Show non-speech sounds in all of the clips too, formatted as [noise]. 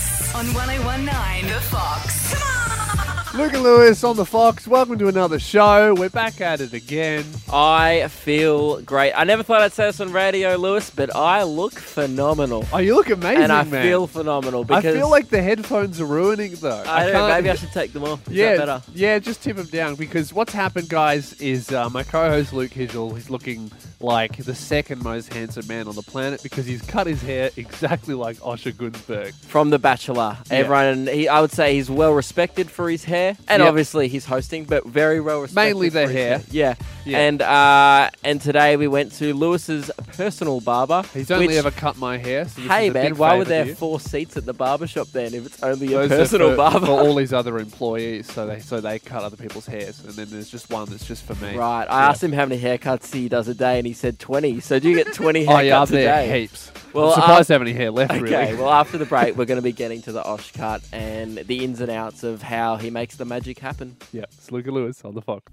Lewis on 1019 The Fox. Come on! Luke and Lewis on the Fox. Welcome to another show. We're back at it again. I feel great. I never thought I'd say this on radio, Lewis, but I look phenomenal. Oh, you look amazing, and I man. feel phenomenal because I feel like the headphones are ruining it, though. I don't know, maybe I should take them off. Is yeah, yeah, just tip them down because what's happened, guys, is uh, my co-host Luke Higel. He's looking like the second most handsome man on the planet because he's cut his hair exactly like Osher Gunsberg. From The Bachelor. Yeah. Everyone, he, I would say he's well respected for his hair, and Yep. obviously he's hosting, but very well respected. Mainly the for his hair. Yeah. Yeah. And uh, and today we went to Lewis's personal barber. He's only which- ever cut my hair. So this Hey is a man, big why were favour there you. four seats at the barber shop then if it's only a Those are personal for, barber? for all [laughs] his other employees, so they so they cut other people's hairs, and then there's just one that's just for me. Right. I asked him how many haircuts he does a day, and he said 20. So do you get 20 haircuts [laughs] Oh yeah, a there day? heaps. Well, I'm surprised uh, to have any hair left. Okay, really. well, after the break, we're going to be getting to the Osh cut and the ins and outs of how he makes the magic happen. yeah, it's Luke Lewis on the Fox.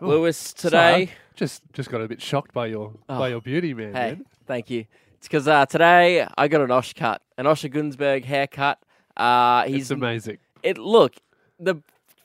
Lewis, today, just just got a bit shocked by your Oh, by your beauty, man. hey, man. thank you. It's because uh, today I got an Osh cut, an Osher Gunsberg haircut. Uh, It's he's amazing. it. Look, the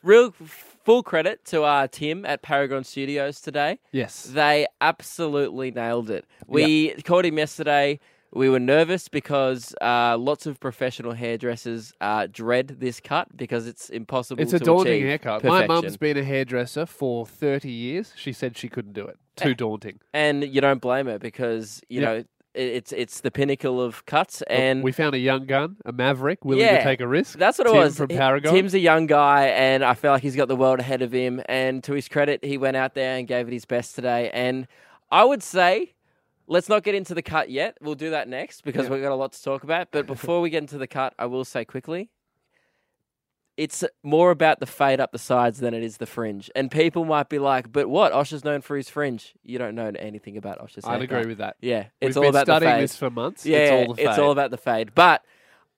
real full credit to uh, Tim at Paragon Studios today. Yes. They absolutely nailed it. We called him yesterday. We were nervous because uh, lots of professional hairdressers uh, dread this cut because it's impossible. It's a to daunting achieve haircut. My perfection. mum's been a hairdresser for 30 years. She said she couldn't do it. Too daunting. and you don't blame her because you Yeah. know it's it's the pinnacle of cuts, and we found a young gun, a maverick, willing Yeah, to take a risk. That's what it Tim was. from He- Paragon. Tim's a young guy, and I feel like he's got the world ahead of him. And to his credit, he went out there and gave it his best today. And I would say, let's not get into the cut yet. We'll do that next because Yeah. we've got a lot to talk about. But [laughs] before we get into the cut, I will say quickly. It's more about the fade up the sides than it is the fringe. And people might be like, but what? Osher's known for his fringe. You don't know anything about Osher's I'd agree with that. Yeah, We've it's all been about the studying fade. this for months. Yeah, it's all the it's all about the fade. But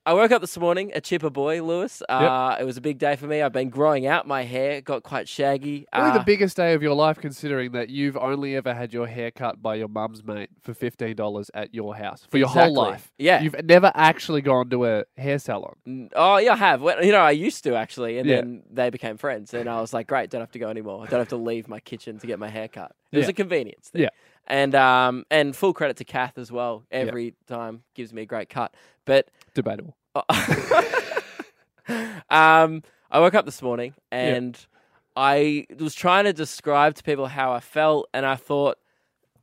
I woke up this morning a chipper boy, Lewis. Uh, It was a big day for me. I've been growing out my hair, got quite shaggy. Probably Uh, the biggest day of your life, considering that you've only ever had your hair cut by your mum's mate for fifteen dollars at your house for your Exactly. whole life. Yeah. you've never actually gone to a hair salon. Oh yeah, I have. Well, you know, I used to actually, and Yeah. then they became friends, and I was like, great, don't have to go anymore. I don't have to leave my kitchen to get my hair cut. It was a convenience. Thing. Yeah. And um and full credit to Kath as well. Every time gives me a great cut. But Debatable. [laughs] um, I woke up this morning and I was trying to describe to people how I felt, and I thought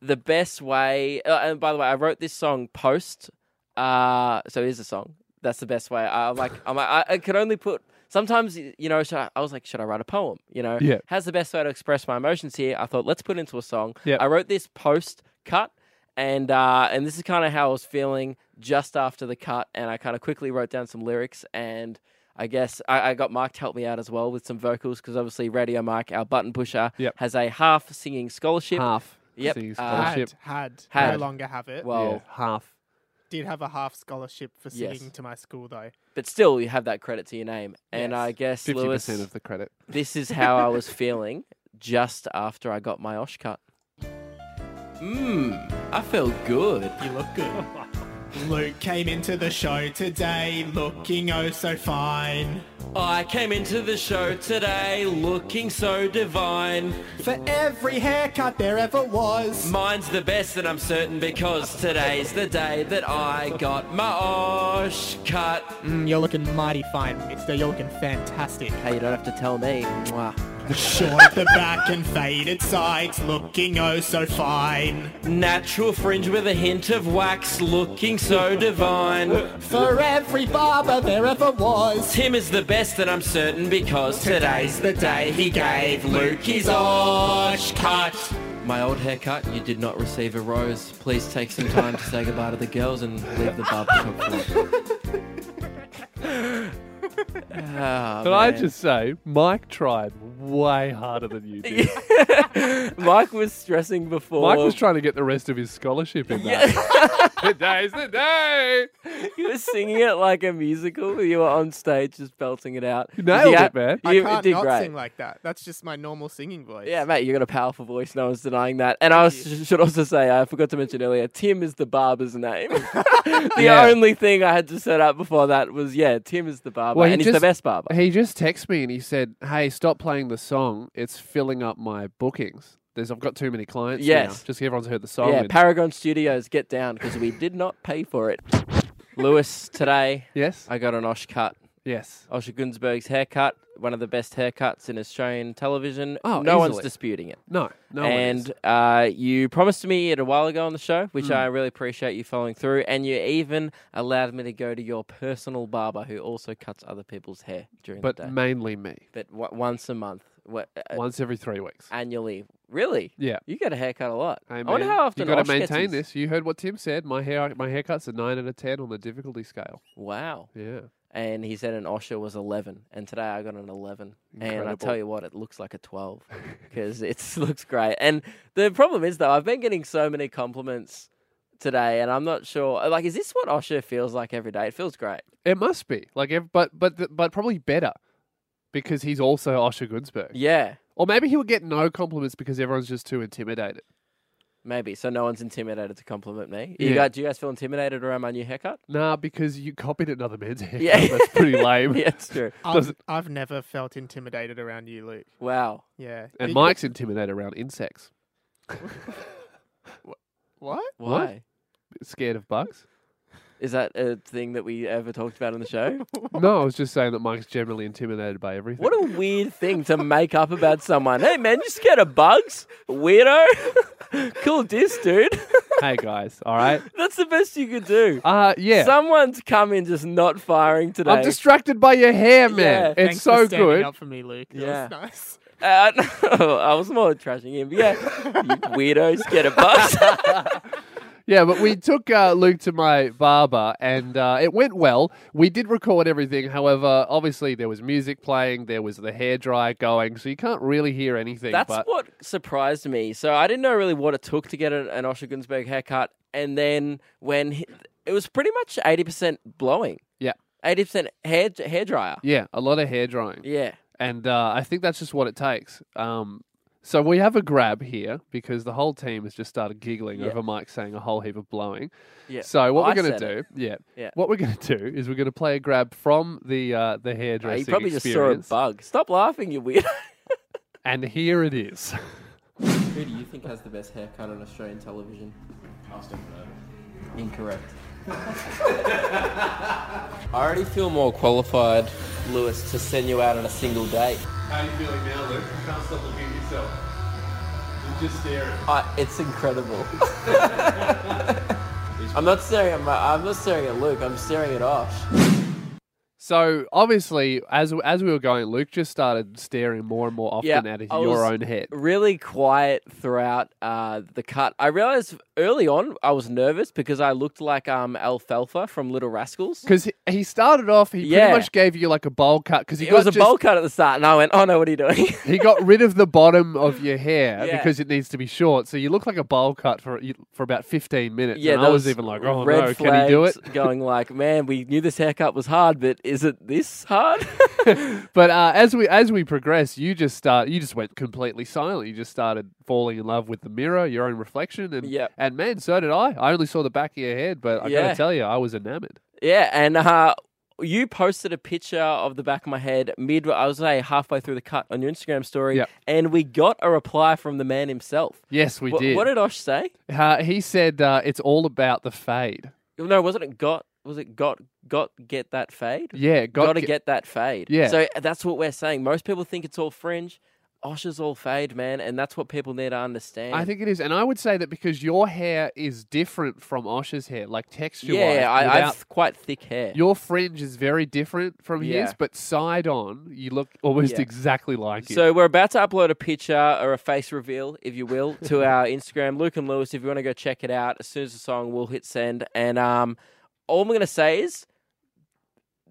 the best way. Uh, and by the way, I wrote this song post. Uh, so here's a song. That's the best way. I, I'm like, I'm like, I, I could only put. Sometimes, you know, should I, I was like, should I write a poem? You know, Yeah. how's the best way to express my emotions here? I thought, let's put it into a song. Yep. I wrote this post cut, and uh, and this is kind of how I was feeling just after the cut, and I kind of quickly wrote down some lyrics, and I guess I, I got Mark to help me out as well with some vocals because obviously Radio Mike, our button pusher, Yep. has a half singing scholarship. Half. Yep, singing uh. Had, had, Had. no longer have it. Well, yeah, half. Did have a half scholarship for Yes. singing to my school though. but still, you have that credit to your name, and Yes. I guess Fifty Lewis, percent of the credit. this is how I was feeling just after I got my Osh cut. Mmm, I felt good. You look good. Luke came into the show today looking oh so fine. I came into the show today looking so divine. For every haircut there ever was. Mine's the best, and I'm certain because today's the day that I got my Osh cut. Mm, you're looking mighty fine, mister. You're looking fantastic. Hey, you don't have to tell me. Mwah. Short at the back and faded sides looking oh so fine. Natural fringe with a hint of wax, looking so divine. For every barber there ever was. Tim is the best, and I'm certain because today's the day he gave Luke his Osh cut. My old haircut, you did not receive a rose. Please take some time to say goodbye to the girls and leave the barbershop floor. [laughs] Ah, But I just say, Mike tried way harder than you did. [laughs] Mike was stressing before. Mike was trying to get the rest of his scholarship in that. [laughs] Today's the day. You were singing it like a musical. You were on stage just belting it out. You nailed Yeah, it, man. I You can't did not great. sing like that. That's just my normal singing voice. Yeah, mate, you got a powerful voice. No one's denying that. And I was, [laughs] should also say, I forgot to mention earlier, Tim is the barber's name. the Yeah. only thing I had to set up before that was, yeah, Tim is the barber, Well, he and he's the just- best barber. He just texted me and he said, "Hey, stop playing the song. It's filling up my bookings. There's I've got too many clients Yes. now. Just everyone's heard the song. yeah, and- Paragon Studios, get down because we did not pay for it. [laughs] Lewis, today yes, I got an Osh cut. Yes. Osher Gunsberg's haircut, one of the best haircuts in Australian television. Oh, no one's disputing it. No, no. and uh, you promised me it a while ago on the show, which Mm. I really appreciate you following through. And you even allowed me to go to your personal barber, who also cuts other people's hair during but the day, But mainly me. but w- once a month, what, uh, Once every three weeks. annually. Really? Yeah. You get a haircut a lot. Hey, I wonder how often you got to maintain this. You heard what Tim said. My hair, my haircut's a nine out of ten on the difficulty scale. Wow. Yeah, And he said an Osher was 11, and today I got an 11. And I tell you what, it looks like a 12 because it [laughs] looks great. And the problem is, though, I've been getting so many compliments today, and I'm not sure. Like, is this what Osher feels like every day? It feels great. it must be like, but but but probably better because he's also Osher Gunsberg. Yeah, Or maybe he would get no compliments because everyone's just too intimidated. Maybe. So no one's intimidated to compliment me. You Yeah. guys, do you guys feel intimidated around my new haircut? Nah, because you copied another man's haircut. Yeah. [laughs] That's pretty [laughs] lame. yeah, it's true. I've, Does it- I've never felt intimidated around you, Luke. Wow. Yeah. And You- Mike's intimidated around insects. [laughs] What? Why? Scared of bugs? Is that a thing that we ever talked about on the show? [laughs] no, I was just saying that Mike's generally intimidated by everything. What a weird thing to make up about someone. Hey man, you scared of bugs? Weirdo. [laughs] cool diss, dude. [laughs] hey guys, all right. That's the best you could do. Uh yeah. Someone's come in just not firing today. I'm distracted by your hair, man. Yeah, it's Thanks so for standing good. up for me, Luke. That Yeah. was nice. Uh, no, I was more trashing him. But yeah, you weirdo, scared of bugs. Yeah, but we took uh, Luke to my barber, and uh, it went well. We did record everything. However, obviously there was music playing, there was the hair dryer going, so you can't really hear anything. That's but what surprised me. So I didn't know really what it took to get an, an Osher Gunsberg haircut, and then when he, it was pretty much eighty percent blowing. Yeah. eighty percent hair hair dryer. yeah, a lot of hair drying. Yeah. and uh, I think that's just what it takes. Um, so we have a grab here because the whole team has just started giggling Yeah. over Mike saying a whole heap of blowing. Yeah. So what I we're going to do, it. yeah, Yeah. what we're going [laughs] to do is we're going to play a grab from the uh, the Uh, hairdressing you probably just saw a bug. Stop laughing, you weirdo. [laughs] and here it is. [laughs] Who do you think has the best haircut on Australian television? Austin Incorrect. I already feel more qualified, Lewis, to send you out on a single date. How are you feeling now, Luke? You can't stop looking at yourself. You're just staring. I, it's incredible. [laughs] I'm not staring at my, I'm not staring at Luke. I'm staring at Osh. So obviously, as as we were going, Luke just started staring more and more often Yeah, at his, I your was- own head. Really quiet throughout uh, the cut. I realized early on I was nervous because I looked like um, Alfalfa from Little Rascals. Because he, he started off, he Yeah. pretty much gave you like a bowl cut because he It got was a just- bowl cut at the start, and I went, "Oh no, what are you doing?" [laughs] He got rid of the bottom of your hair Yeah. because it needs to be short, so you look like a bowl cut for for about fifteen minutes. Yeah, and I was even like, "Oh no, can he do it?" flags Going like, man, we knew this haircut was hard, but is it this hard? [laughs] But uh, as we as we progress, you just start, you just went completely silent. You just started falling in love with the mirror, your own reflection, and Yep. And man, so did I. I only saw the back of your head, but I Yeah. gotta tell you, I was enamored. yeah, and uh, you posted a picture of the back of my head mid, I was say halfway through the cut on your Instagram story, Yep. and we got a reply from the man himself. Yes, we Wha- did. What did Osh say? uh, he said uh, it's all about the fade. No, wasn't it got? Was it got? Got get that fade? Yeah, got Got to ge- get that fade. Yeah. So that's what we're saying. Most people think it's all fringe. Osh is all fade, man, and that's what people need to understand. I think it is, and I would say that because your hair is different from Osh's hair, like texture wise. yeah, I, I have quite thick hair. Your fringe is very different from Yeah. his, but side on, you look almost Yeah. exactly like him. So we're about to upload a picture or a face reveal, if you will, to [laughs] our Instagram, Luke and Lewis. If you want to go check it out, as soon as the song, we'll hit send. And um, all I'm gonna say is,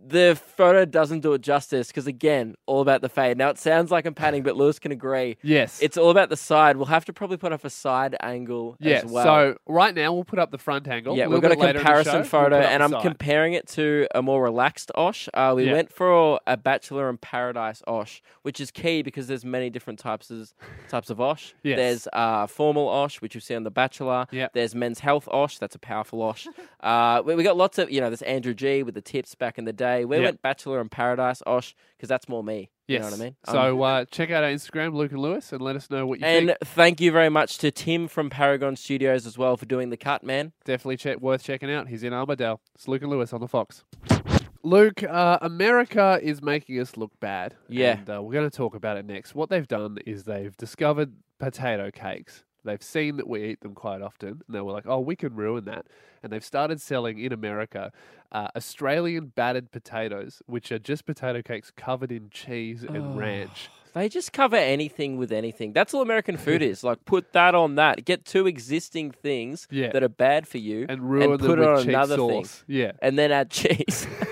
the photo doesn't do it justice because again, all about the fade. Now it sounds like I'm panning, but Lewis can agree. Yes. It's all about the side. We'll have to probably put up a side angle yeah. as well. So right now we'll put up the front angle. yeah, we've got a bit later in the comparison show, we'll photo, and I'm side. comparing it to a more relaxed Osh. Uh, we Yeah. went for a Bachelor in Paradise Osh, which is key because there's many different types of types of Osh. [laughs] Yes. There's uh, formal Osh, which you see on the Bachelor. Yep. There's men's health Osh. That's a powerful Osh. [laughs] uh, we, we got lots of you know. There's Andrew G with the tips back in the day. We Yep. went Bachelor in Paradise Osh because that's more me. You know what I mean? Um, So uh, check out our Instagram, Luke and Lewis, and let us know what you and think. thank you very much to Tim from Paragon Studios as well for doing the cut, man. Definitely check, worth checking out. He's in Armadale. It's Luke and Lewis on the Fox. Luke, uh, America is making us look bad. Yeah. And uh, we're going to talk about it next. What they've done is they've discovered potato cakes. They've seen that we eat them quite often, and they were like, oh, we can ruin that. And they've started selling in America uh, Australian battered potatoes, which are just potato cakes covered in cheese Oh. and ranch. They just cover anything with anything. That's all American food [laughs] is. Like, put that on that. Get two existing things Yeah. that are bad for you And ruin put them it with on cheap another sauce. thing. Yeah. and then add cheese. [laughs]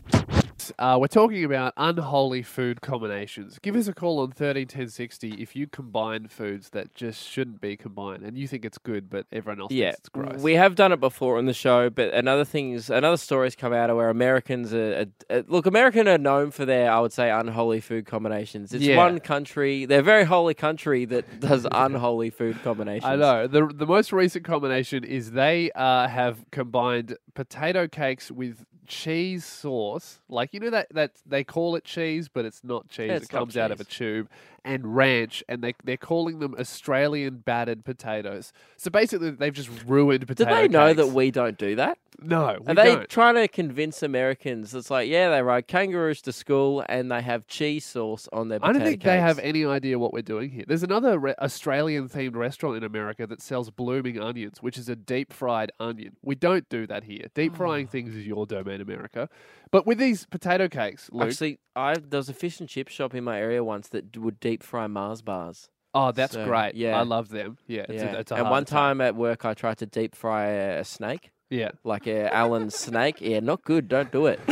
Uh, we're talking about unholy food combinations. Give us a call on thirteen ten sixty if you combine foods that just shouldn't be combined, and you think it's good, but everyone else yeah, thinks it's gross. we have done it before on the show, but another things, another stories come out of where Americans are, are, are- look. American are known for their, I would say, unholy food combinations. It's Yeah. one country, they're a very holy country that [laughs] does unholy food combinations. I know the the most recent combination is they uh, have combined potato cakes with cheese sauce, like you know that that they call it cheese, but it's not cheese. Yeah, it it's not comes out of a tube, and ranch, and they they're calling them Australian battered potatoes. So basically, they've just ruined potatoes. Do they know cakes. that we don't do that? No, we Are they don't. trying to convince Americans? It's like, yeah, they ride kangaroos to school and they have cheese sauce on their I don't think they have any idea what we're doing here. There's another re- Australian themed restaurant in America that sells blooming onions, which is a deep fried onion. We don't do that here. Deep frying Oh. things is your domain, America. But with these potato cakes, Luke, Actually, I there was a fish and chip shop in my area once that d- would deep fry Mars bars. oh, that's so, great. yeah. I love them. Yeah, it's yeah. a, it's a and one attack. time at work, I tried to deep fry a, snake, yeah. like a Allen snake. Yeah, not good. Don't do it. [laughs]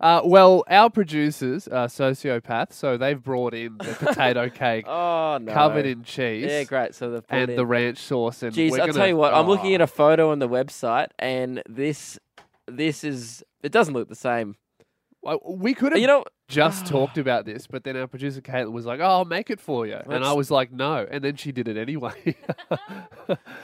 Uh, well, our producers are sociopaths, so they've brought in the potato [laughs] cake Oh no, covered in cheese Yeah, great. So they've and in. the ranch sauce. And Jeez, we're I'll gonna- tell you what. I'm looking Oh. at a photo on the website, and this, this is. It doesn't look the same. Well, we could have You know, just [sighs] talked about this, but then our producer Caitlin was like, "Oh, I'll make it for you," and I Let's- was like, "No," and then she did it anyway. [laughs]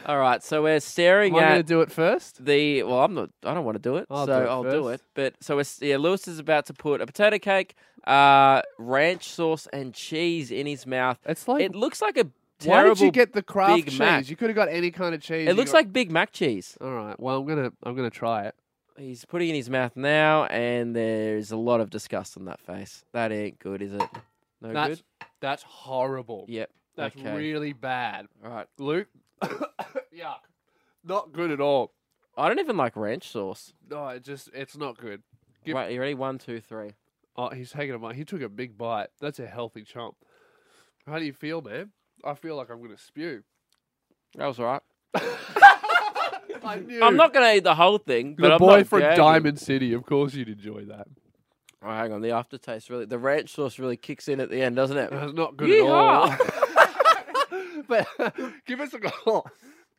all right. So we're staring Am I going to at do it first? the. Well, I'm not. I don't want to do it. I'll so do it I'll do it. first. But so we're, yeah, Lewis is about to put a potato cake, uh, ranch sauce, and cheese in his mouth. It's like, It looks like a why terrible. did you get the Kraft Big cheese? Mac? You could have got any kind of cheese. it You looks got- like Big Mac cheese. All right. Well, I'm gonna I'm gonna try it. He's putting in his mouth now, and there's a lot of disgust on that face. That ain't good, is it? No That's good. that's horrible. Yep. That's okay. really bad, All right. Luke. [coughs] Yuck. Not good at all. I don't even like ranch sauce. No, it just it's not good. Give- Right, you ready? One, two, three. Oh, he's taking a bite. He took a big bite. That's a healthy chomp. How do you feel, man? I feel like I'm gonna spew. That was all right. [laughs] I [laughs] knew. I'm not going to eat the whole thing, but the I'm boy not from gagging. Diamond City. Of course, you'd enjoy that. Oh, hang on. The aftertaste really, the ranch sauce really kicks in at the end, doesn't it? That's not good at all. [laughs] [laughs] But give us a call.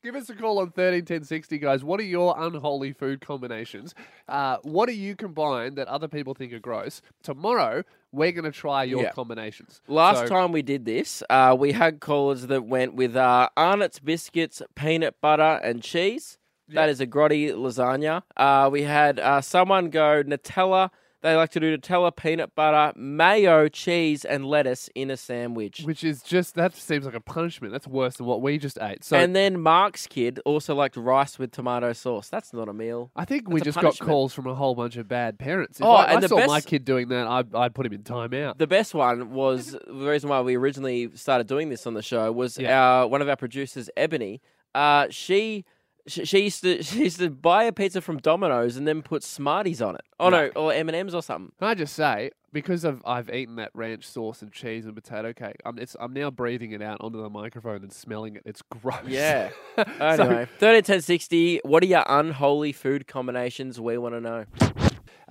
Give us a call on thirteen ten sixty, guys. What are your unholy food combinations? Uh, what do you combine that other people think are gross? Tomorrow, we're going to try your Yeah. combinations. Last So- time we did this, uh, we had callers that went with uh, Arnott's biscuits, peanut butter, and cheese. That is a grotty lasagna. Uh, we had uh, someone go Nutella. They like to do Nutella, peanut butter, mayo, cheese, and lettuce in a sandwich. Which is just that seems like a punishment. That's worse than what we just ate. So and then Mark's kid also liked rice with tomato sauce. That's not a meal. I think we That's a just got punishment. calls from a whole bunch of bad parents. If Oh, I, and I the saw my best- kid doing that, I'd, I'd put him in timeout. The best one was the reason why we originally started doing this on the show was Yeah. our one of our producers, Ebony. Uh, she, she she used to [laughs] she used to buy a pizza from Domino's and then put Smarties on it. Oh no, or M and M's or something. Can I just say, because of I've eaten that ranch sauce and cheese and potato cake, I'm it's I'm now breathing it out onto the microphone and smelling it. It's gross. Yeah. [laughs] So- Anyway, thirty ten sixty. What are your unholy food combinations? We want to know.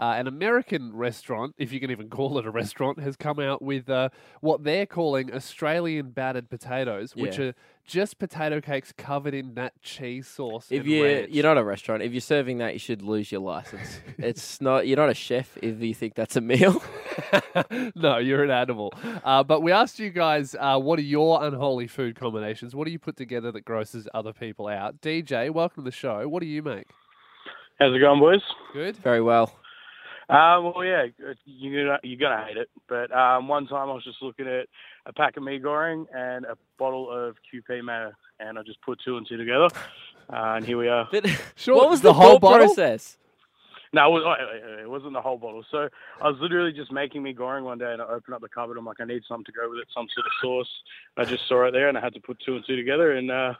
Uh, an American restaurant, if you can even call it a restaurant, has come out with uh, what they're calling Australian battered potatoes, which Yeah. are just potato cakes covered in that cheese sauce. If and you ranch. you're not a restaurant, if you're serving that, you should lose your license. [laughs] it's not you're not a chef if you think that's a meal. [laughs] no, you're an animal. Uh, but we asked you guys, uh, what are your unholy food combinations? What do you put together that grosses other people out? DJ, welcome to the show. What do you make? How's it going, boys? Good. Very well. Um, well, yeah, you're gonna, you're gonna hate it. But um, one time I was just looking at a pack of mee goreng and a bottle of Kewpie mayo, and I just put two and two together, uh, and here we are. But [laughs] Sure, what was the the, whole whole bottle? process? No, it, was, oh, it wasn't the whole bottle. So I was literally just making mee goreng one day, and I opened up the cupboard. I'm like, I need something to go with it, some sort of sauce. I just saw it there, and I had to put two and two together, and uh,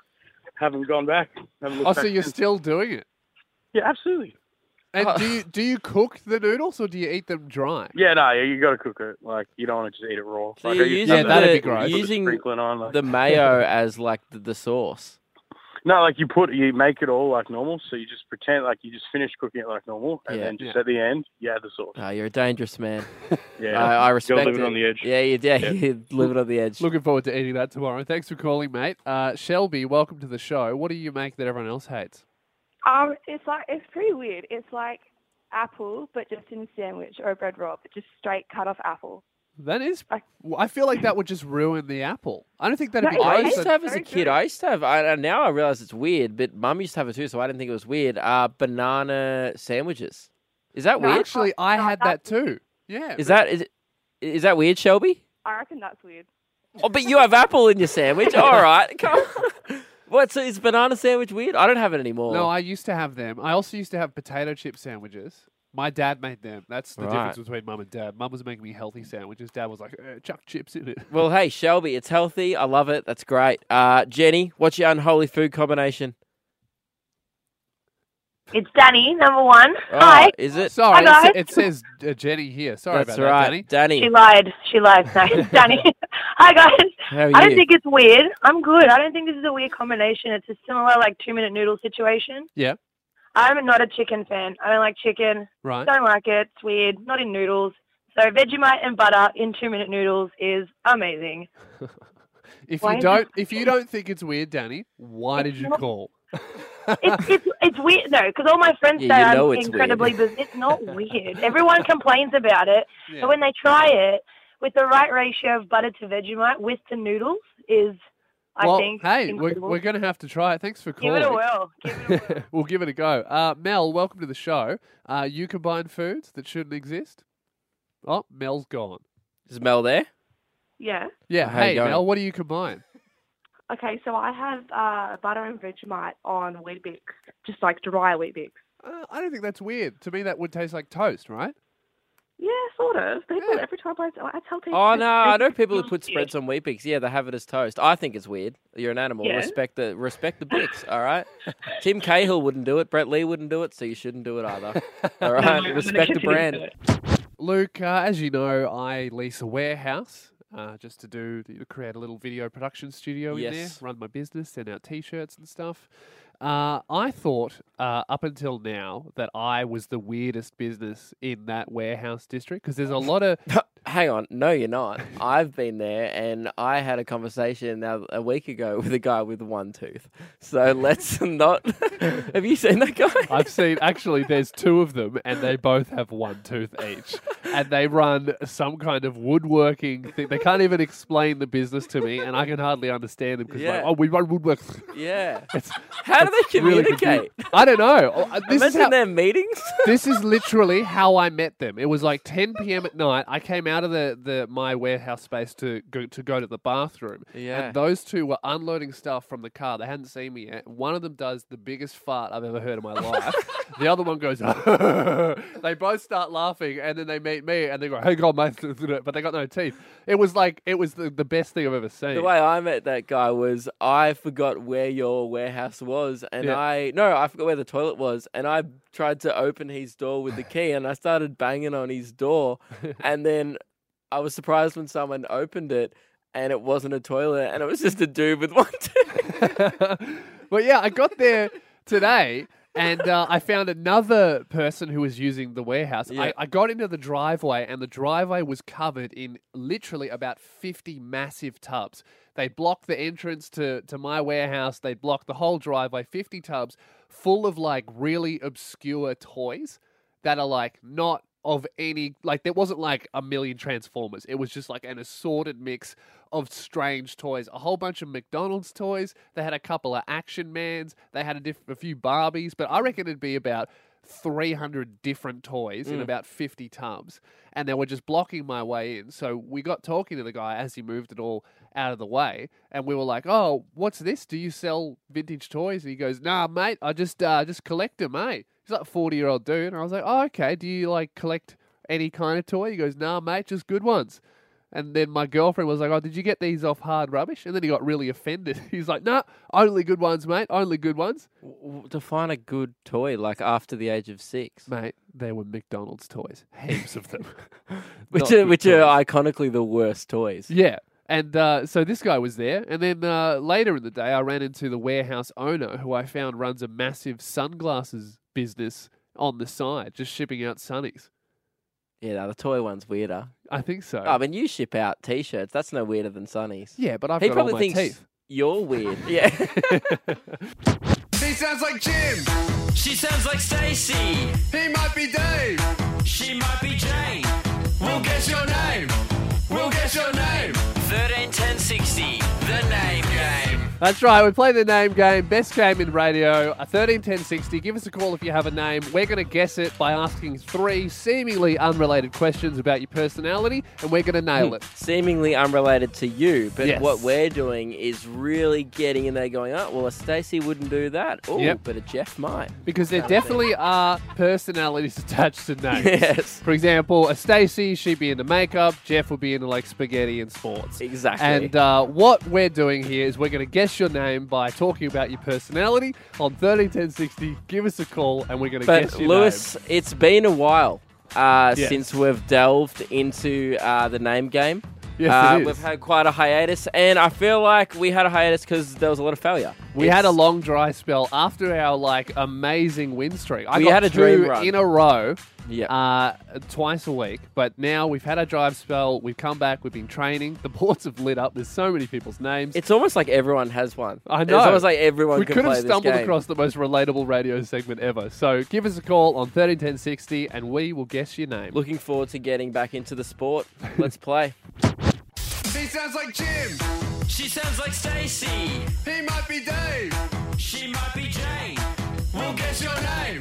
haven't gone back. Haven't looked Oh, so you're since. still doing it? yeah, absolutely. And Oh. do you do you cook the noodles or do you eat them dry? Yeah, no, you got to cook it. Like you don't want to just eat it raw. So like, you're I used to using Yeah, have that'd the- be gross. put the Using sprinkling on, like- the mayo [laughs] as like the, the sauce. No, like you put you make it all like normal, so you just pretend like you just finish cooking it like normal, and Yeah. then just Yeah. at the end you add the sauce. Oh, you're a dangerous man. [laughs] Yeah, I, I You respect gotta live it. it on the edge. Yeah, you, yeah, Yeah. you [laughs] live it on the edge. Looking forward to eating that tomorrow. Thanks for calling, mate. Uh, Shelby, welcome to the show. What do you make that everyone else hates? Um, it's like it's pretty weird. It's like apple, but just in a sandwich or a bread roll, but just straight cut off apple. That is, I- I feel like that would just ruin the apple. I don't think that'd No, be I used to have as a Very kid. good. I used to have. I, and now I realize it's weird, but Mum used to have it too, so I didn't think it was weird. Uh, banana sandwiches. Is that No, weird? Actually, I No, had that that's- too. Yeah. Is that is it, is that weird, Shelby? I reckon that's weird. Oh, but you have apple in your sandwich. [laughs] All right, come. On. [laughs] What? So is banana sandwich weird? I don't have it anymore. No, I used to have them. I also used to have potato chip sandwiches. My dad made them. That's the Right. difference between mum and dad. Mum was making me healthy sandwiches. Dad was like, eh, chuck chips in it. Well, hey, Shelby, it's healthy. I love it. That's great. Uh, Jenny, what's your unholy food combination? It's Danny, number one. Oh, Hi. Is it? Sorry, Hi, it, guys. it says uh, Jenny here. Sorry That's about right, that, Danny. Danny. She lied. She lied. No, it's [laughs] Danny. [laughs] Hi guys. How are I don't you? think it's weird. I'm good. I don't think this is a weird combination. It's a similar like two minute noodle situation. Yeah. I'm not a chicken fan. I don't like chicken. Right. Don't like it. It's weird. Not in noodles. So Vegemite and butter in two minute noodles is amazing. If Why you don't, if you don't think it's weird, Danny, why did you not- call? It's, it's it's weird though, because all my friends Yeah, say you know I'm it's incredibly busy. It's not [laughs] weird. Everyone complains about it, Yeah. but when they try it with the right ratio of butter to Vegemite with the noodles, is I well, think hey, we're, we're going to have to try it. Thanks for give calling. it a whirl. Give it a whirl. [laughs] we'll give it a go. Uh, Mel, welcome to the show. Uh, you combine foods that shouldn't exist. Oh, Mel's gone. Is Mel there? yeah. Yeah. How hey. Mel, what do you combine? Okay, so I have uh, butter and Vegemite on Weet-Bix, just like dry Weet-Bix. Uh, I don't think that's weird. To me, that would taste like toast, right? Yeah, sort of. People Yeah. every time I, I tell people. Oh no, I know people who put spreads on Weet-Bix. Yeah, they have it as toast. I think it's weird. You're an animal. Yeah. Respect the respect the bix. All right. [laughs] Tim Cahill wouldn't do it. Brett Lee wouldn't do it. So you shouldn't do it either. [laughs] All right. I'm respect the brand. to do it. Luke, uh, as you know, I lease a warehouse uh, just to do to create a little video production studio in there, run my business, send out T-shirts and stuff. Uh, I thought uh, up until now that I was the weirdest business in that warehouse district because there's a lot of [laughs] Hang on. No, you're not. I've been there, and I had a conversation now a week ago [laughs] with a guy with one tooth. So let's [laughs] not. [laughs] have you seen that guy? I've seen actually there's two of them and they both have one tooth each. And they run some kind of woodworking thing. They can't even explain the business to me and I can hardly understand them because like, oh we run woodwork. yeah. It's, How do they really communicate? confusing. I don't know. Oh, uh, This is, Imagine how, their meetings. this is literally how I met them. It was like 10 p.m. at night. I came out of the, the my warehouse space to go to go to the bathroom. Yeah. And those two were unloading stuff from the car. They hadn't seen me yet. One of them does the biggest fart I've ever heard in my life. [laughs] the other one goes. [laughs] they both start laughing, and then they meet me, and they go, "Hey, God, mate," [laughs] but they got no teeth. It was like it was the, the best thing I've ever seen. The way I met that guy was I forgot where your warehouse was, and Yeah. I no, I forgot where the toilet was, and I tried to open his door with the key, and I started banging on his door, and then I was surprised when someone opened it, and it wasn't a toilet, and it was just a dude with one tooth. [laughs] but yeah, I got there today and uh, I found another person who was using the warehouse. Yeah. I, I got into the driveway, and the driveway was covered in literally about 50 massive tubs. They blocked the entrance to, to my warehouse, they blocked the whole driveway, 50 tubs full of like really obscure toys that are like not of any like there wasn't like a million transformers. It was just like an assorted mix of strange toys a whole bunch of mcdonald's toys. They had a couple of action mans. They had a, diff- a few barbies. But i reckon it'd be about 300 different toys in about 50 tubs and they were just blocking my way in. So we got talking to the guy as he moved it all out of the way and we were like oh what's this? Do you sell vintage toys? And he goes nah mate i just uh just collect them mate he's like 40 year old dude and i was like oh okay do you like collect any kind of toy? He goes nah mate just good ones and then my girlfriend was like, "Oh, did you get these off hard rubbish?" And then he got really offended. [laughs] He's like, "Nah, only good ones, mate. Only good ones." W- w- Define a good toy, like after the age of six, Mate, they were McDonald's toys, [laughs] heaps of them. which are which are iconically the worst toys. Yeah. And uh, so this guy was there. And then uh, later in the day, I ran into the warehouse owner who I found runs a massive sunglasses business on the side, just shipping out sunnies. Yeah, no, the toy one's weirder. I think so. Oh, I mean, you ship out T-shirts. That's no weirder than sunnies. yeah, but I've he got all probably my thinks teeth. you're weird. [laughs] yeah. He sounds like Jim. She sounds like Stacy. He might be Dave. She might be Jane. We'll guess your name. We'll guess your name. 13 10 60. The name game. That's right. We play the name game, best game in radio, a 13 10 60. Give us a call if you have a name. We're going to guess it by asking three seemingly unrelated questions about your personality, and we're going to nail it. Seemingly unrelated to you, but Yes. what we're doing is really getting in there going, oh, well, a Stacey wouldn't do that. Oh, Yep. but a Jeff might. Because there definitely are personalities [laughs] attached to names. Yes. For example, a Stacey, she'd be into makeup. Jeff would be into like spaghetti and sports. Exactly. And uh, what we're doing here is we're going to guess your name by talking about your personality on 131060. Give us a call and we're going to guess your Lewis, it's been a while uh, Yes. since we've delved into uh, the name game. Yes, uh. We've had quite a hiatus, and I feel like we had a hiatus because there was a lot of failure. Name. We had a long dry spell after our like amazing win streak. I We got had a two dream run. in a row. Yeah. uh, twice a week. But now we've had a drive spell. We've come back. We've been training. The boards have lit up. There's so many people's names. It's almost like everyone has one. I know. It's almost like everyone we can could have play this stumbled across the most relatable radio segment ever. So give us a call on 131060 and we will guess your name. Looking forward to getting back into the sport. Let's play. He sounds like Jim. She sounds like Stacy. He might be Dave. She might be Jane. We'll guess your name.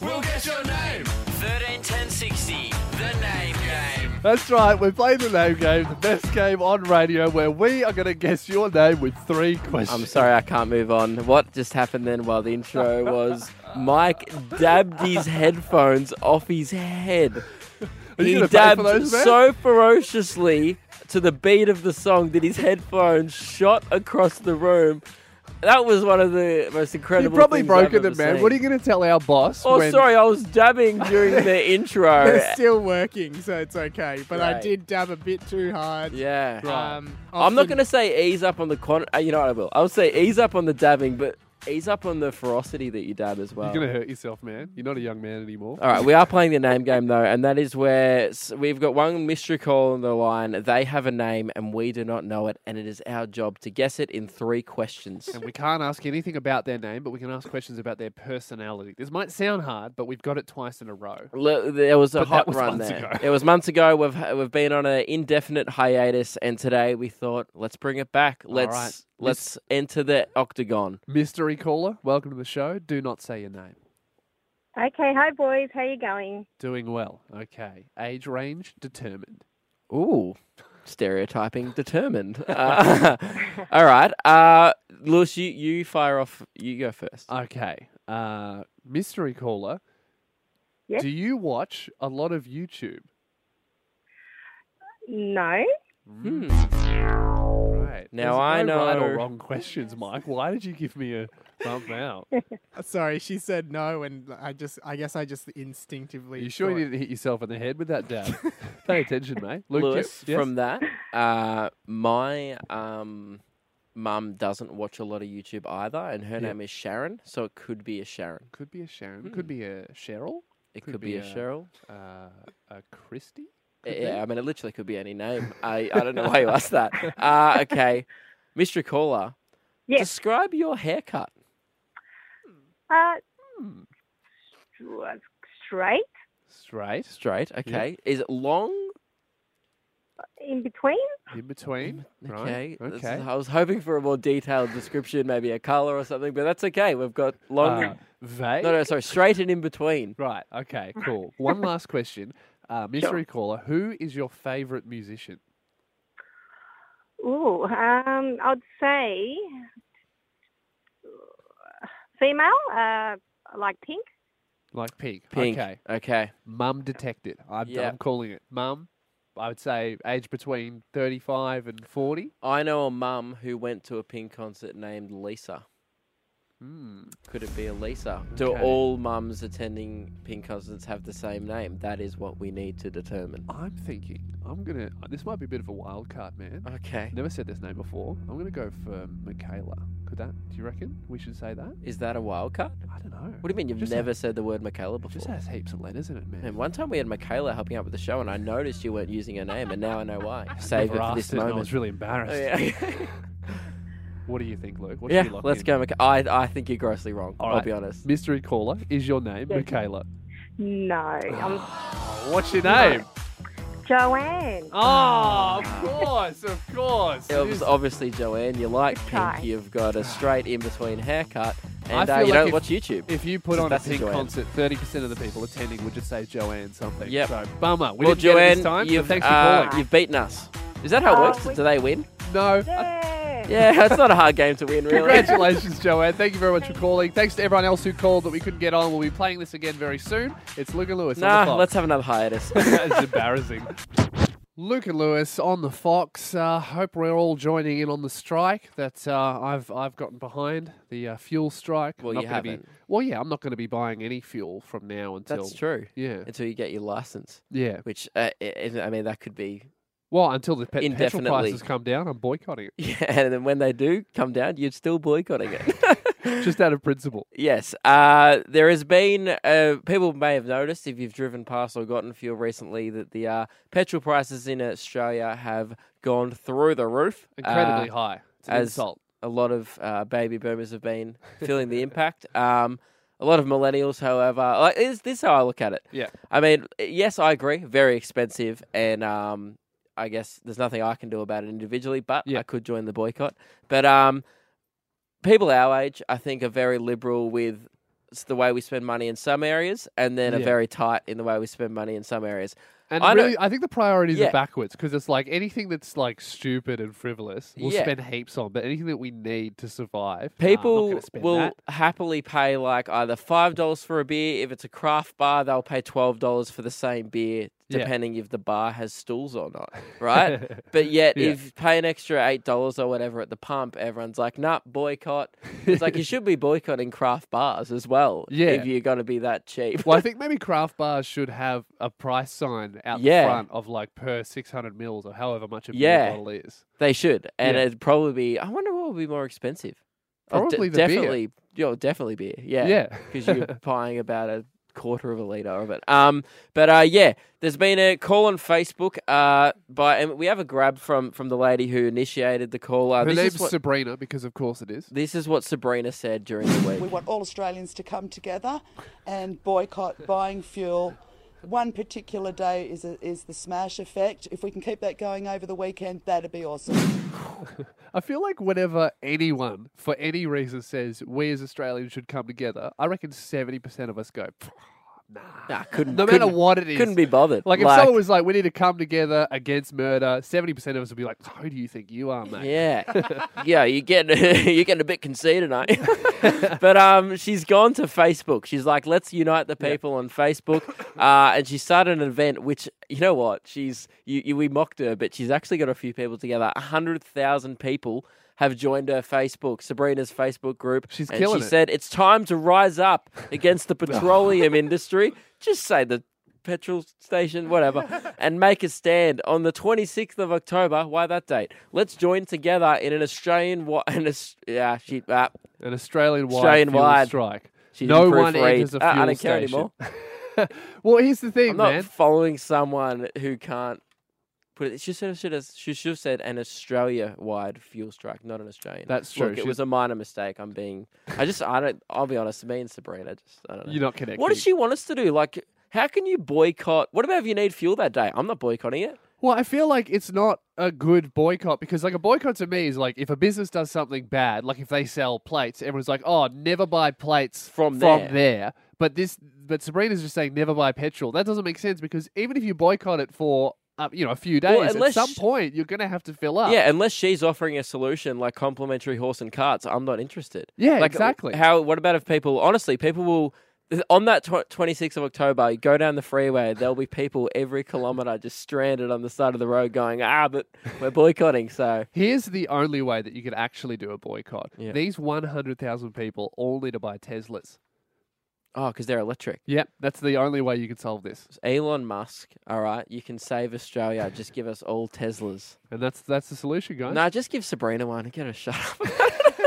We'll guess your name. 13 10 60. The name game. That's right. We're playing the name game, the best game on radio, where we are going to guess your name with three questions. I'm sorry, I can't move on. What just happened then while the intro [laughs] was Mike dabbed his headphones off his head. Are you he gonna pay dabbed for those, man? so ferociously to the beat of the song that his headphones shot across the room. That was one of the most incredible. You've probably broken them, man. seen. What are you going to tell our boss? Oh, when... sorry, I was dabbing during the [laughs] intro. They're still working, so it's okay. But I did dab a bit too hard. yeah. Um, I'm not going to say ease up on the con. Uh, you know what I will. I'll say ease up on the dabbing, but ease up on the ferocity that you dab as well. You're going to hurt yourself, man. You're not a young man anymore. All right, we are playing the name game though, and that is where we've got one mystery call on the line. They have a name, and we do not know it, and it is our job to guess it in three questions. And we can't ask anything about their name, but we can ask questions about their personality. This might sound hard, but we've got it twice in a row. Le- There was a But hot was run there. ago. It was months ago. We've we've been on an indefinite hiatus, and today we thought let's bring it back. Let's right. let's enter the octagon. Mystery caller, welcome to the show. Do not say your name. Okay, hi boys, how you going? Doing well. Okay. Age range determined. Ooh, stereotyping determined. [laughs] Uh, [laughs] all right, uh, Lewis, you you fire off. You go first. Okay. Uh, mystery caller. Yes? Do you watch a lot of YouTube? No. Hmm. Right. Now There's I no right or know- wrong questions, Mike. Why did you give me a thumb [laughs] out? [laughs] Sorry, she said no, and I just, I guess I just Are instinctively. you sure thought- you didn't hit yourself in the head with that dab? [laughs] Pay attention, mate. Luke, Lewis, yes? from that, uh, my um, mum doesn't watch a lot of YouTube either, and her name is Sharon, so it could be a Sharon. Could be a Sharon. Could be a Cheryl. It Could could, be be, a, a- Cheryl. Uh, a Christy. Could be. Yeah, I mean, it literally could be any name. I, I don't know why you asked that. Uh, [laughs] okay. Mystery caller. Yes. Describe your haircut. Uh, Hmm. straight Straight. Straight. Okay. Is it long? in between. In between. Okay. Right. Okay. is- I was hoping for a more detailed description, maybe a color or something, but that's okay. We've got long. Uh, vague. no, no, sorry. Straight and in between. Right. Okay. Cool. One last question. Uh, mystery caller. Who is your favorite musician? Ooh, um, I'd say female, uh, like pink. Like Pink. Pink. Okay. Okay. Mum detected. I'm, Yeah. I'm calling it. Mum. I would say age between 35 and 40. I know a mum who went to a Pink concert named Lisa. Hmm. Could it be a Lisa? Do all mums attending Pink Cousins have the same name? That is what we need to determine. I'm thinking. I'm gonna. This might be a bit of a wild card, man. Okay. Never said this name before. I'm gonna go for Michaela. Could that? Do you reckon we should say that? Is that a wild card? I don't know. What do you mean you've Just never said the word Michaela It just has heaps of letters in it, man. And one time we had Michaela helping out with the show, and I noticed you weren't using her name, and now I know why. [laughs] Save it for this and I was really embarrassed. Oh, yeah. [laughs] [laughs] What do you think, Luke? What should yeah, we lock let's in? go. Micha- I I think you're grossly wrong. All I'll right. be honest. Mystery caller is your name, Yes. Michaela. No, [sighs] I'm What's your name? Joanne. Oh, of [sighs] course, of course. It was obviously Joanne. You like Good pink. try. You've got a straight in between haircut, I and uh, feel you like don't if- watch YouTube. If you put So on a that's a Pink Joanne. concert, 30% of the people attending would just say Joanne something. Yep. So, bummer. We well, didn't get it Joanne, this time, so you've thanks for uh, calling. you've beaten us. Is that how it Oh, works? we- Do they win? No. Yeah. Yeah, it's not a hard game to win, really. Congratulations, Joanne. Thank you very much for calling. Thanks to everyone else who called that we couldn't get on. We'll be playing this again very soon. It's Luke and Lewis. on the Nah, let's have another hiatus. [laughs] it's embarrassing. Luke and Lewis on the Fox. Uh, hope we're all joining in on the strike that uh, I've I've gotten behind the uh, fuel strike. Well, I'm you not gonna be- haven't. well, yeah, I'm not going to be buying any fuel from now until. That's true. Yeah, Until you get your license, yeah. which uh, I mean that could be. Well, until the pet- petrol prices come down, I'm boycotting it. [laughs] Yeah, and then when they do come down, you're still boycotting it. [laughs] just out of principle. Yes, uh, there has been. Uh, people may have noticed if you've driven past or gotten fuel recently that the uh, petrol prices in Australia have gone through the roof. Incredibly Uh, high. It's as- insult. a lot of uh, baby boomers have been feeling the impact. [laughs] Um, a lot of millennials, however, like this, this how I look at it. Yeah. I mean, yes, I agree, very expensive, and um, I guess there's nothing I can do about it individually, but Yeah. I could join the boycott. But um, people our age, I think, are very liberal with the way we spend money in some areas, and then are very tight in the way we spend money in some areas. And I really, I think the priorities Yeah. are backwards because it's like anything that's like stupid and frivolous, we'll Yeah. spend heaps on. But anything that we need to survive, nah, People spend will that. happily pay like either five dollars for a beer. If it's a craft bar, they'll pay twelve dollars for the same beer, Yeah. depending if the bar has stools or not. [laughs] Right? but yet, Yeah. if you pay an extra eight dollars or whatever at the pump, everyone's like, "Nah, boycott." It's like you [laughs] should be boycotting craft bars as well. Yeah. If you're going to be that cheap. well, I [laughs] think maybe craft bars should have a price sign out Yeah. the front of like per 600 mils or however much a Yeah. beer bottle is. They should, and Yeah. it'd probably be. I wonder what would be more expensive. Oh, de- Probably the beer. definitely, yo, definitely beer. Yeah, Yeah. because you're buying about a quarter of a liter of it. Um, but uh, yeah, there's been a call on Facebook. Uh, by and we have a grab from from the lady who initiated the call. Uh, Her this name's is what Sabrina because, of course, it is. this is what Sabrina said during the week. We want all Australians to come together and boycott buying fuel. One particular day is a, is the smash effect. If we can keep that going over the weekend, that'd be awesome. [laughs] I feel like whenever anyone, for any reason, says we as Australians should come together, I reckon 70% of us go, "Pff, nah. Couldn't No matter couldn't- what it is. couldn't be bothered. Like, if someone was like, we need to come together against murder, 70% of us would be like, who do you think you are, mate? Yeah, [laughs] yeah, you getting [laughs] you're getting a bit conceited, aren't you? [laughs] but um, she's gone to Facebook. She's like, let's unite the people on Facebook, uh, and she started an event. Which you know what? She's you, you we mocked her, but she's actually got a few people together. A hundred thousand people have joined her Facebook, Sabrina's Facebook group. She's and killing she it. said it's time to rise up [laughs] against the petroleum industry. Just say the petrol station, whatever, [laughs] and make a stand on the 26th of October. Why that date? Let's join together in an Australian, wi- [laughs] an yeah, she, uh, An Australian fuel wide. strike. she No one enters a Uh, I fuel don't care station. anymore. well, here's the thing, I'm not man. following someone who can't put it. She should have, should have, she should have said an Australia-wide fuel strike, not an Australian. That's true. Look, it She- was a minor mistake. I'm being. I just. I don't. I'll be honest. Me and Sabrina just. I don't know. You're not connecting. What does she want us to do? Like, how can you boycott? What about if you need fuel that day? I'm not boycotting it. Well, I feel like it's not a good boycott because, like, a boycott to me is like if a business does something bad, like if they sell plates, everyone's like, "Oh, never buy plates From from there." there." But this, but Sabrina's just saying never buy petrol. That doesn't make sense because even if you boycott it for, uh, you know, a few days, Well, at some sh- point you're going to have to fill up. Yeah, unless she's offering a solution like complimentary horse and carts, I'm not interested. Yeah, like, exactly. How? What about if people? Honestly, people will. On that tw- 26th of October, go down the freeway, there'll be people every kilometre just stranded on the side of the road going, ah, but we're boycotting. So, Here's the only way that you could actually do a boycott. Yeah. These 100,000 people all need to buy Teslas. Oh, because they're electric. Yep, that's the only way you could solve this. Elon Musk, all right, you can save Australia. Just give us all Teslas. [laughs] And that's that's the solution, guys. Nah, just give Sabrina one and get her shut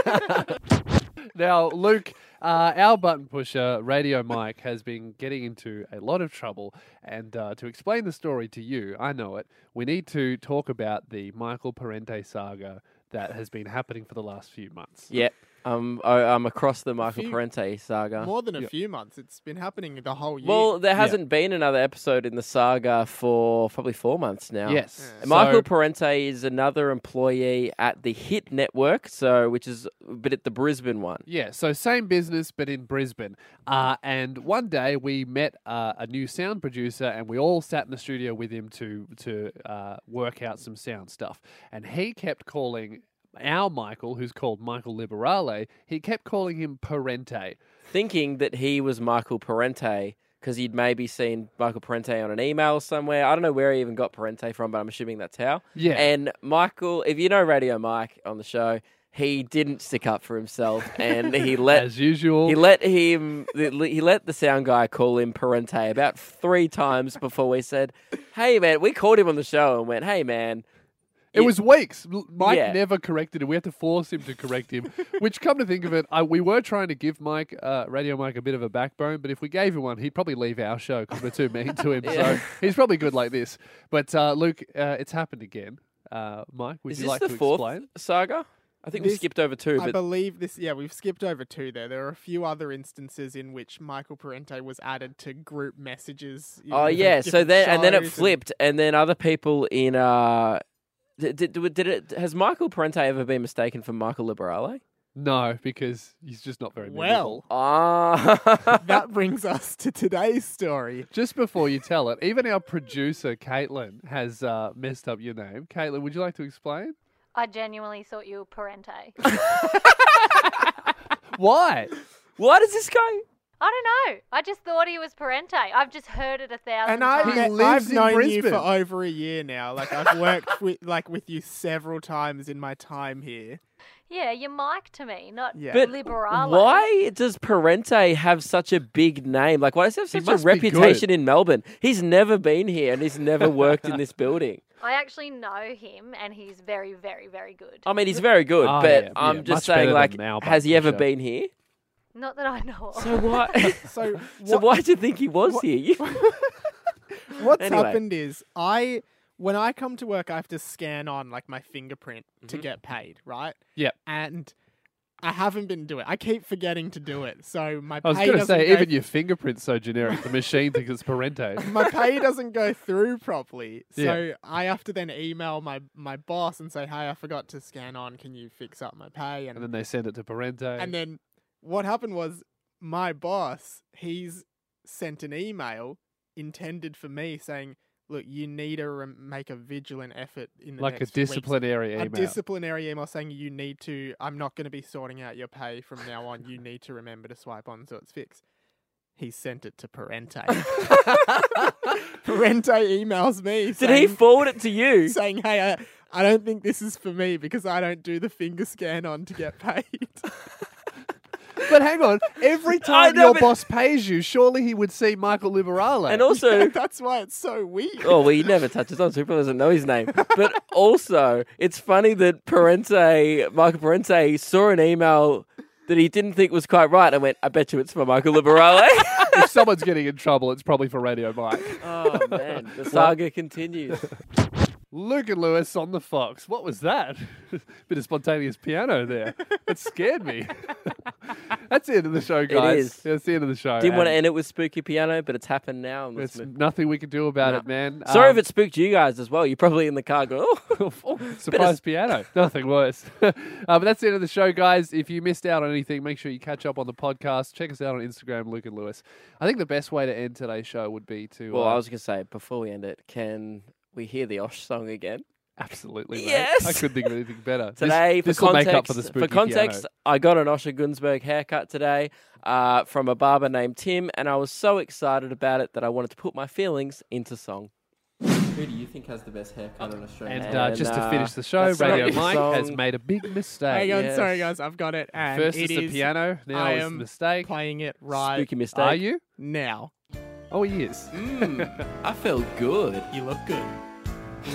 up. [laughs] Now, Luke, uh, our button pusher, Radio Mike, has been getting into a lot of trouble. And uh, to explain the story to you, I know it, we need to talk about the Michael Parente saga that has been happening for the last few months. yep. Um, I, I'm across the Michael few- Parente saga. More than a Yeah. few months. It's been happening the whole year. Well, there hasn't been another episode in the saga for probably four months now. Yes. And Michael So- Parente is another employee at the Hit Network, so which is but at the Brisbane one. Yeah, so same business, but in Brisbane. Uh, and one day we met uh, a new sound producer, and we all sat in the studio with him to to uh, work out some sound stuff. And he kept calling our Michael, who's called Michael Liberale, he kept calling him Parente. Thinking that he was Michael Parente because he'd maybe seen Michael Parente on an email somewhere. I don't know where he even got Parente from, but I'm assuming that's how. Yeah. And Michael, if you know Radio Mike on the show, he didn't stick up for himself, [laughs] and he let As usual. He let him. He let the sound guy call him Parente about three times before we said, "Hey man," we called him on the show and went, "Hey man." It you- was weeks. Mike Yeah. never corrected him. We had to force him to correct him. [laughs] Which, come to think of it, I, we were trying to give Mike, uh, Radio Mike, a bit of a backbone. But if we gave him one, he'd probably leave our show because we're too mean to him. [laughs] Yeah. So he's probably good like this. But uh, Luke, uh, it's happened again. Uh, Mike, would Is you this like the to fourth explain? saga? I think we skipped over two, I believe this. Yeah, we've skipped over two there. There are a few other instances in which Michael Parente was added to group messages. oh know, yeah. So different then, and then it shows flipped, and then other people in. uh did, did, did it? Has Michael Parente ever been mistaken for Michael Liberale? No, because he's just not very Well, memorable. Ah, that [laughs] brings us to today's story. Just before you tell it, even our producer Caitlin has uh, messed up your name. Caitlin, would you like to explain I genuinely thought you were Parente. [laughs] why? why does this guy? I don't know. I just thought he was Parente. I've just heard it a thousand And I, times. And met- lives I've in known you for over a year now. Like I've worked [laughs] with like with you several times in my time here. Yeah, you're Mike to me, not Yeah. But Liberale. why does Parente have such a big name? Like, why does he have He a must be good. reputation in Melbourne? He's never been here and he's never worked in this building. [laughs] I actually know him, and he's very, very, very good. I mean, he's very good, Oh, but yeah, I'm yeah, just much saying, like, than our has he ever show. been here? Not that I know of. So why? [laughs] So [laughs] so why do you think he was what- here? [laughs] What's Anyway. happened is I when I come to work I have to scan on like my fingerprint to Mhm. get paid, right? Yep. And I haven't been doing it. I keep forgetting to do it. So my I was going to say, go even your fingerprint's so generic. The machine thinks it's Parente. my pay doesn't go through properly. So Yeah. I have to then email my, my boss and say, Hey, I forgot to scan on, can you fix up my pay? And then they send it to Parente. And then what happened was my boss, he's sent an email intended for me saying, "Look, you need to make a vigilant effort in the like a next weeks." disciplinary A email. disciplinary email saying you need to. I'm not going to be sorting out your pay from now on. You [laughs] need to remember to swipe on so it's fixed. He sent it to Parente. [laughs] [laughs] Parente emails me. Did he forward it to you? saying, "Hey, I, I don't think this is for me because I don't do the finger scan on to get paid." But hang on, every time know, your but- boss pays you, surely he would see Michael Liberale. And also, [laughs] That's why it's so weird. oh, well, he never touches on, so he probably doesn't know his name. But also, it's funny that Parente, Michael Parente, saw an email that he didn't think was quite right and went, I bet you it's for Michael Liberale. [laughs] if someone's getting in trouble, it's probably for Radio Mike. [laughs] oh, man. The saga continues. Luke and Lewis on the Fox. What was that? Bit of spontaneous piano there. It scared me. [laughs] That's the end of the show, guys. is. That's the end of the show. Didn't want to end it with spooky piano, but it's happened now. and let's There's move- nothing we can do about No. it, man. Sorry Um, if it spooked you guys as well. You're probably in the car going, oh, [laughs] Oh, [laughs] surprise piano. Nothing worse. uh, but that's the end of the show, guys. If you missed out on anything, make sure you catch up on the podcast. Check us out on Instagram, Luke and Lewis. I think the best way to end today's show would be to. Well, uh, I was going to say, before we end it, can we hear the Osh song again? Absolutely. Mate. Yes! I couldn't think of anything better. [laughs] Today, this, for will context, make up for the spooky context, piano. I got an Osher Gunsberg haircut today uh, from a barber named Tim, and I was so excited about it that I wanted to put my feelings into song. Who do you think has the best haircut in Australia? And, uh, just to finish the show, Radio the Mike has made a big mistake. Hang on, Yes. sorry guys, I've got it. And First it is the piano, now I is the mistake. playing it right Spooky mistake. Are you? now. Oh, he is. Mm, [laughs] I felt good. You look good.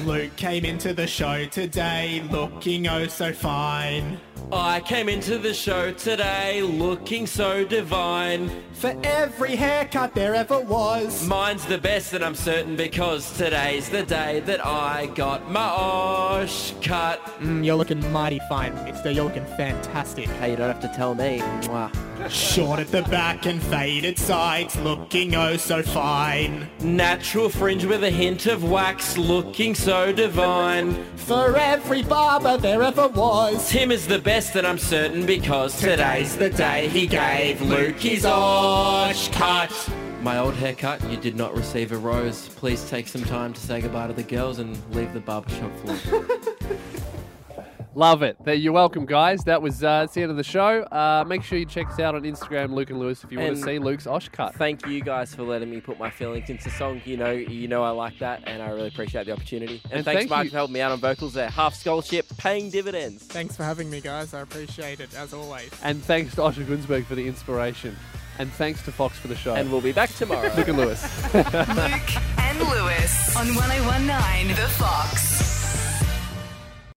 Luke came into the show today looking oh so fine. I came into the show today looking so divine. For every haircut there ever was. Mine's the best, and I'm certain because today's the day that I got my Osh cut. Mm, you're looking mighty fine, mister. You're looking fantastic. Hey, you don't have to tell me. Mwah. Short at the back and faded sides looking oh so fine. Natural fringe with a hint of wax, looking so divine. For every barber there ever was. Tim is the best, that I'm certain because today's the day he gave Luke his Osh cut. My old haircut, you did not receive a rose. Please take some time to say goodbye to the girls and leave the barbershop floor. [laughs] Love it. There, you're welcome, guys. That was uh, it's the end of the show. Uh, make sure you check us out on Instagram, Luke and Lewis, if you want And- to see Luke's Osh cut. Thank you guys for letting me put my feelings into song. You know, you know I like that, and I really appreciate the opportunity. And, And thanks, thank Mark, you- for helping me out on vocals there. Half scholarship, paying dividends. Thanks for having me, guys. I appreciate it as always. And thanks to Osher Gunsberg for the inspiration. And thanks to Fox for the show. And we'll be back tomorrow. Luke and Lewis. [laughs] Luke and Lewis on 1019 The Fox.